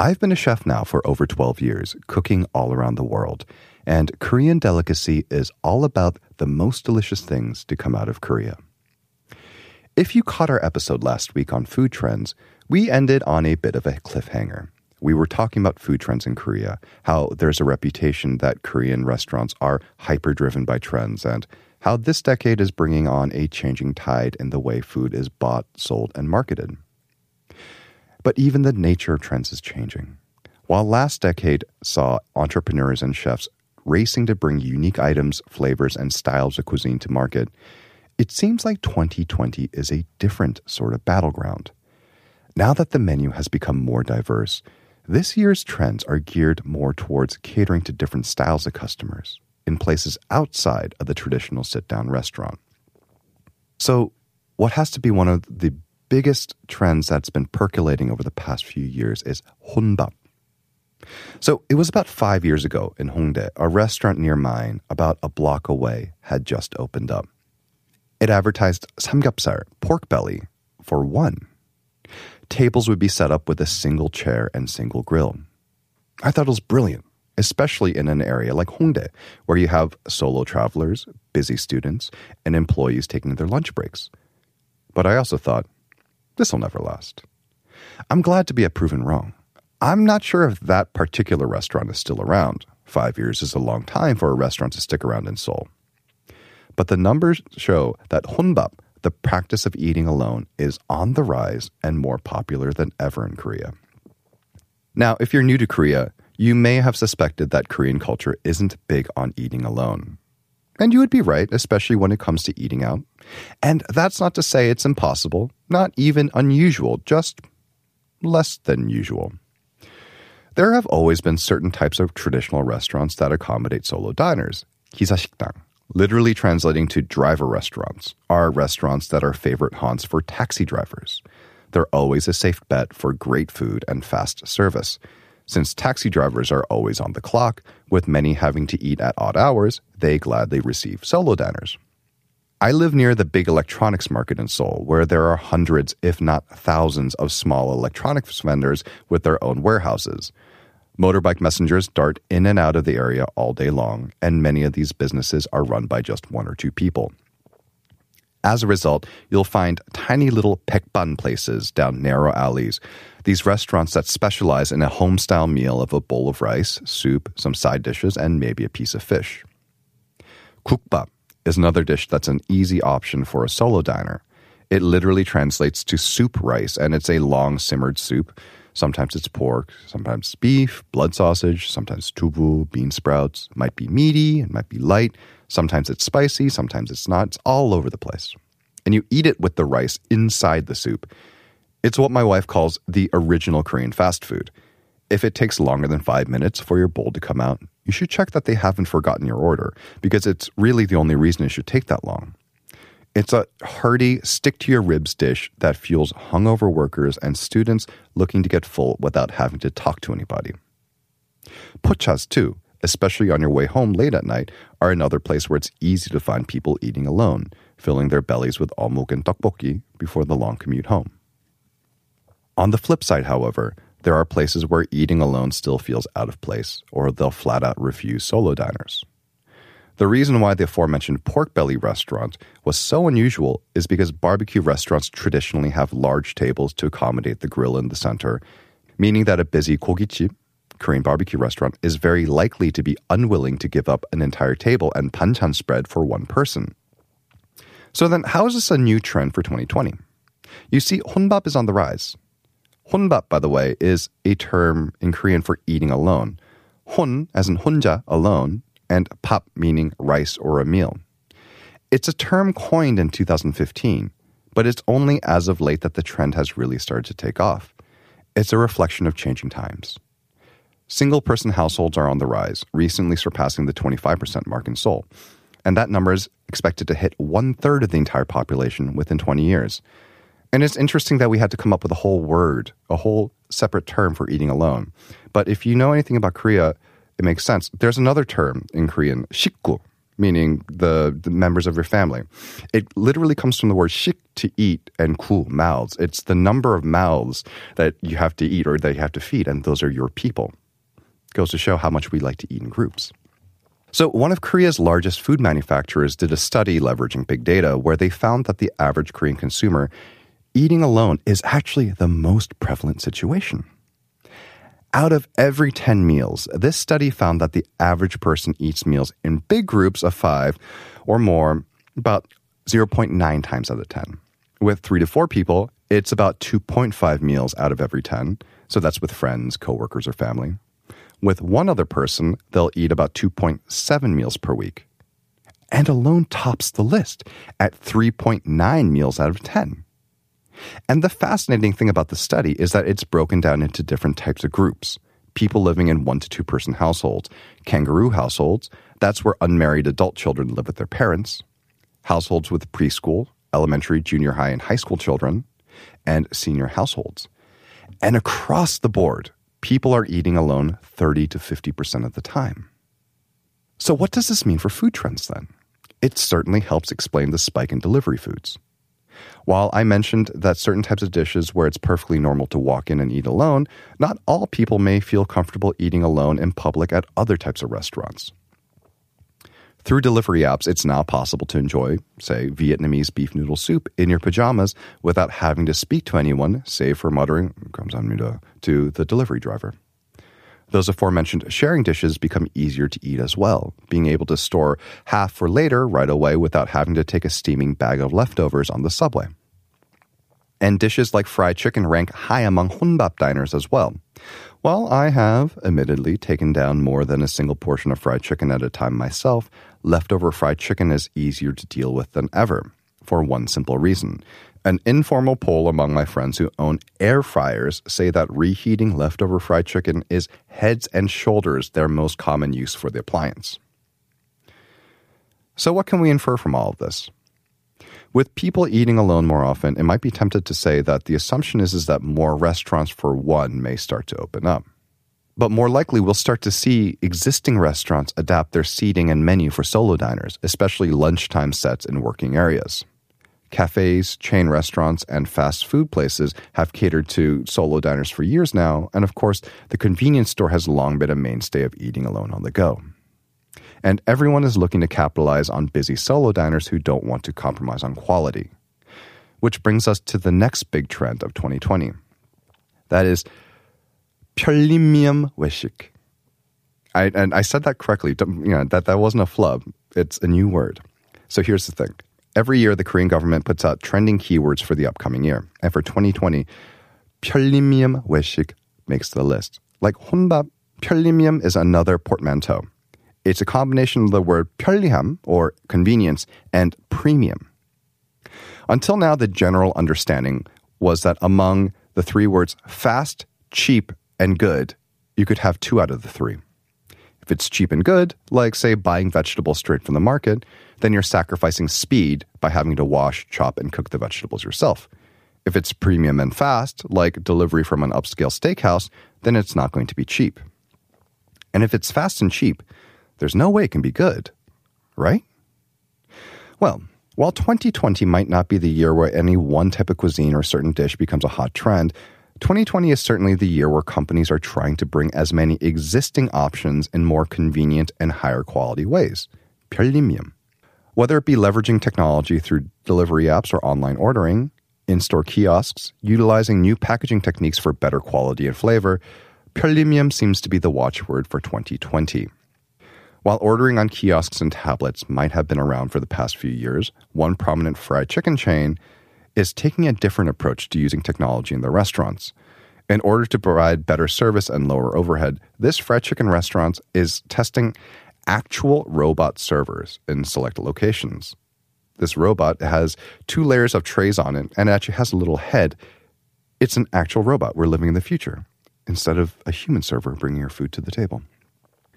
I've been a chef now for over 12 years, cooking all around the world. And Korean Delicacy is all about the most delicious things to come out of Korea. If you caught our episode last week on food trends, we ended on a bit of a cliffhanger we were talking about food trends in Korea, how there's a reputation that Korean restaurants are hyper driven by trends, and how this decade is bringing on a changing tide in the way food is bought, sold, and marketed. But even the nature of trends is changing. While last decade saw entrepreneurs and chefs racing to bring unique items, flavors, and styles of cuisine to market, it seems like 2020 is a different sort of battleground. Now that the menu has become more diverse, this year's trends are geared more towards catering to different styles of customers in places outside of the traditional sit down restaurant. So, what has to be one of the biggest trends that's been percolating over the past few years is 혼밥. So, it was about five years ago in Hongdae, a restaurant near mine, about a block away, had just opened up. It advertised samgyeopsal, pork belly, for one tables would be set up with a single chair and single grill. I thought it was brilliant, especially in an area like Hongdae, where you have solo travelers, busy students, and employees taking their lunch breaks. But I also thought, this will never last. I'm glad to be a proven wrong. I'm not sure if that particular restaurant is still around. Five years is a long time for a restaurant to stick around in Seoul. But the numbers show that honbap, the practice of eating alone is on the rise and more popular than ever in Korea. Now, if you're new to Korea, you may have suspected that Korean culture isn't big on eating alone. And you would be right, especially when it comes to eating out. And that's not to say it's impossible, not even unusual, just less than usual. There have always been certain types of traditional restaurants that accommodate solo diners, kisashikdang, literally translating to driver restaurants, are restaurants that are favorite haunts for taxi drivers. They're always a safe bet for great food and fast service. Since taxi drivers are always on the clock, with many having to eat at odd hours, they gladly receive solo diners. I live near the big electronics market in Seoul, where there are hundreds, if not thousands, of small electronics vendors with their own warehouses. Motorbike messengers dart in and out of the area all day long, and many of these businesses are run by just one or two people. As a result, you'll find tiny little baekban places down narrow alleys. These restaurants that specialize in a home-style meal of a bowl of rice, soup, some side dishes, and maybe a piece of fish. Kukbap is another dish that's an easy option for a solo diner. It literally translates to soup rice, and it's a long simmered soup Sometimes it's pork, sometimes beef, blood sausage, sometimes tubu, bean sprouts. It might be meaty, it might be light. Sometimes it's spicy, sometimes it's not. It's all over the place. And you eat it with the rice inside the soup. It's what my wife calls the original Korean fast food. If it takes longer than five minutes for your bowl to come out, you should check that they haven't forgotten your order because it's really the only reason it should take that long. It's a hearty, stick to your ribs dish that fuels hungover workers and students looking to get full without having to talk to anybody. Pochas, too, especially on your way home late at night, are another place where it's easy to find people eating alone, filling their bellies with omuk and tteokbokki before the long commute home. On the flip side, however, there are places where eating alone still feels out of place, or they'll flat out refuse solo diners. The reason why the aforementioned pork belly restaurant was so unusual is because barbecue restaurants traditionally have large tables to accommodate the grill in the center, meaning that a busy gogichip, Korean barbecue restaurant, is very likely to be unwilling to give up an entire table and banchan spread for one person. So then, how is this a new trend for 2020? You see, honbap is on the rise. Honbap, by the way, is a term in Korean for eating alone. Hun, as in hunja, alone, and pap meaning rice or a meal. It's a term coined in 2015, but it's only as of late that the trend has really started to take off. It's a reflection of changing times. Single person households are on the rise, recently surpassing the 25% mark in Seoul. And that number is expected to hit one third of the entire population within 20 years. And it's interesting that we had to come up with a whole word, a whole separate term for eating alone. But if you know anything about Korea, it makes sense. There's another term in Korean, shikgu, meaning the, the members of your family. It literally comes from the word shik to eat and ku, mouths. It's the number of mouths that you have to eat or that you have to feed, and those are your people. Goes to show how much we like to eat in groups. So, one of Korea's largest food manufacturers did a study leveraging big data where they found that the average Korean consumer eating alone is actually the most prevalent situation. Out of every 10 meals, this study found that the average person eats meals in big groups of five or more about 0.9 times out of 10. With three to four people, it's about 2.5 meals out of every 10. So that's with friends, coworkers, or family. With one other person, they'll eat about 2.7 meals per week. And alone tops the list at 3.9 meals out of 10. And the fascinating thing about the study is that it's broken down into different types of groups. People living in one to two person households, kangaroo households, that's where unmarried adult children live with their parents, households with preschool, elementary, junior high, and high school children, and senior households. And across the board, people are eating alone 30 to 50% of the time. So, what does this mean for food trends then? It certainly helps explain the spike in delivery foods. While I mentioned that certain types of dishes where it's perfectly normal to walk in and eat alone, not all people may feel comfortable eating alone in public at other types of restaurants. Through delivery apps, it's now possible to enjoy, say, Vietnamese beef noodle soup in your pajamas without having to speak to anyone, save for muttering, comes on me to, to the delivery driver. Those aforementioned sharing dishes become easier to eat as well, being able to store half for later right away without having to take a steaming bag of leftovers on the subway. And dishes like fried chicken rank high among 혼밥 diners as well. While I have, admittedly, taken down more than a single portion of fried chicken at a time myself, leftover fried chicken is easier to deal with than ever, for one simple reason. An informal poll among my friends who own air fryers say that reheating leftover fried chicken is heads and shoulders their most common use for the appliance. So, what can we infer from all of this? With people eating alone more often, it might be tempted to say that the assumption is, is that more restaurants for one may start to open up. But more likely, we'll start to see existing restaurants adapt their seating and menu for solo diners, especially lunchtime sets in working areas. Cafes, chain restaurants, and fast food places have catered to solo diners for years now, and of course, the convenience store has long been a mainstay of eating alone on the go And everyone is looking to capitalize on busy solo diners who don't want to compromise on quality. Which brings us to the next big trend of 2020. That is 편리미엄 외식. I, and I said that correctly. You know, that, that wasn't a flub. It's a new word. So here's the thing. Every year, the Korean government puts out trending keywords for the upcoming year. And for 2020, 편리미엄 외식 makes the list. Like 혼밥, 편리미엄 is another portmanteau. It's a combination of the word 편리함, or convenience, and premium. Until now, the general understanding was that among the three words fast, cheap, and good, you could have two out of the three. If it's cheap and good, like, say, buying vegetables straight from the market, then you're sacrificing speed by having to wash, chop, and cook the vegetables yourself. If it's premium and fast, like delivery from an upscale steakhouse, then it's not going to be cheap. And if it's fast and cheap, there's no way it can be good, right? Well, while 2020 might not be the year where any one type of cuisine or certain dish becomes a hot trend, 2020 is certainly the year where companies are trying to bring as many existing options in more convenient and higher quality ways. Premium, Whether it be leveraging technology through delivery apps or online ordering, in store kiosks, utilizing new packaging techniques for better quality and flavor, 편리미엄 seems to be the watchword for 2020. While ordering on kiosks and tablets might have been around for the past few years, one prominent fried chicken chain is taking a different approach to using technology in their restaurants. In order to provide better service and lower overhead, this fried chicken restaurant is testing actual robot servers in select locations. This robot has two layers of trays on it and it actually has a little head It's an actual robot. We're living in the future instead of a human server bringing your food to the table.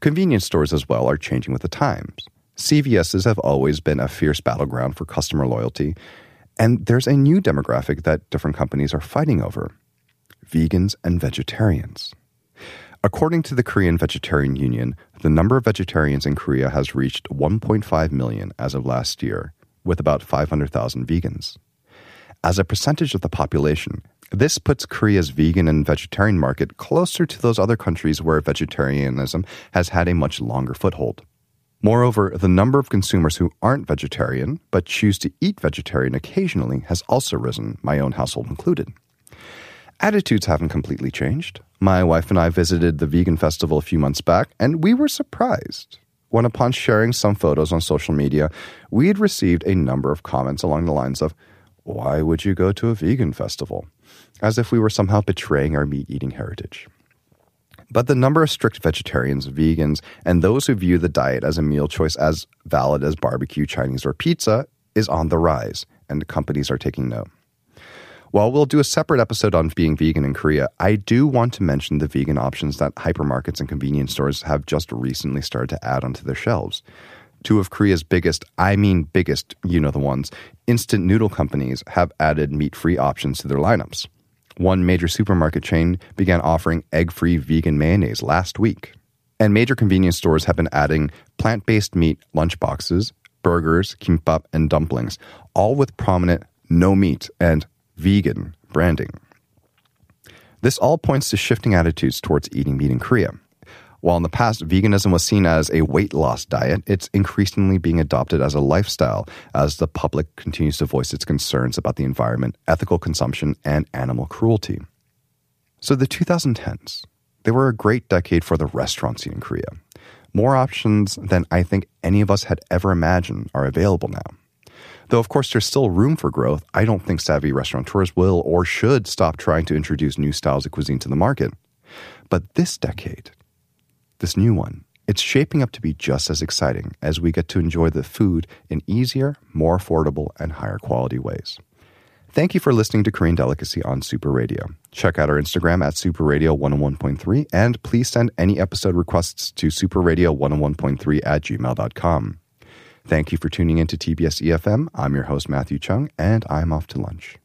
Convenience stores as well are changing with the times. CVSs have always been a fierce battleground for customer loyalty, and there's a new demographic that different companies are fighting over vegans and vegetarians. According to the Korean Vegetarian Union, the number of vegetarians in Korea has reached 1.5 million as of last year, with about 500,000 vegans. As a percentage of the population, this puts Korea's vegan and vegetarian market closer to those other countries where vegetarianism has had a much longer foothold. Moreover, the number of consumers who aren't vegetarian but choose to eat vegetarian occasionally has also risen, my own household included. Attitudes haven't completely changed. My wife and I visited the vegan festival a few months back, and we were surprised when, upon sharing some photos on social media, we had received a number of comments along the lines of, Why would you go to a vegan festival? As if we were somehow betraying our meat eating heritage. But the number of strict vegetarians, vegans, and those who view the diet as a meal choice as valid as barbecue, Chinese, or pizza is on the rise, and companies are taking note. While we'll do a separate episode on being vegan in Korea, I do want to mention the vegan options that hypermarkets and convenience stores have just recently started to add onto their shelves. Two of Korea's biggest, I mean biggest, you know the ones, instant noodle companies have added meat free options to their lineups. One major supermarket chain began offering egg free vegan mayonnaise last week. And major convenience stores have been adding plant based meat lunchboxes, burgers, kimbap, and dumplings, all with prominent no meat and vegan branding. This all points to shifting attitudes towards eating meat in Korea. While in the past veganism was seen as a weight loss diet, it's increasingly being adopted as a lifestyle as the public continues to voice its concerns about the environment, ethical consumption, and animal cruelty. So the 2010s, they were a great decade for the restaurant scene in Korea. More options than I think any of us had ever imagined are available now. Though, of course, there's still room for growth, I don't think savvy restaurateurs will or should stop trying to introduce new styles of cuisine to the market. But this decade, this new one, it's shaping up to be just as exciting as we get to enjoy the food in easier, more affordable, and higher quality ways. Thank you for listening to Korean Delicacy on Super Radio. Check out our Instagram at Super Radio 101.3 and please send any episode requests to superradio101.3 at gmail.com. Thank you for tuning in to TBS EFM. I'm your host, Matthew Chung, and I'm off to lunch.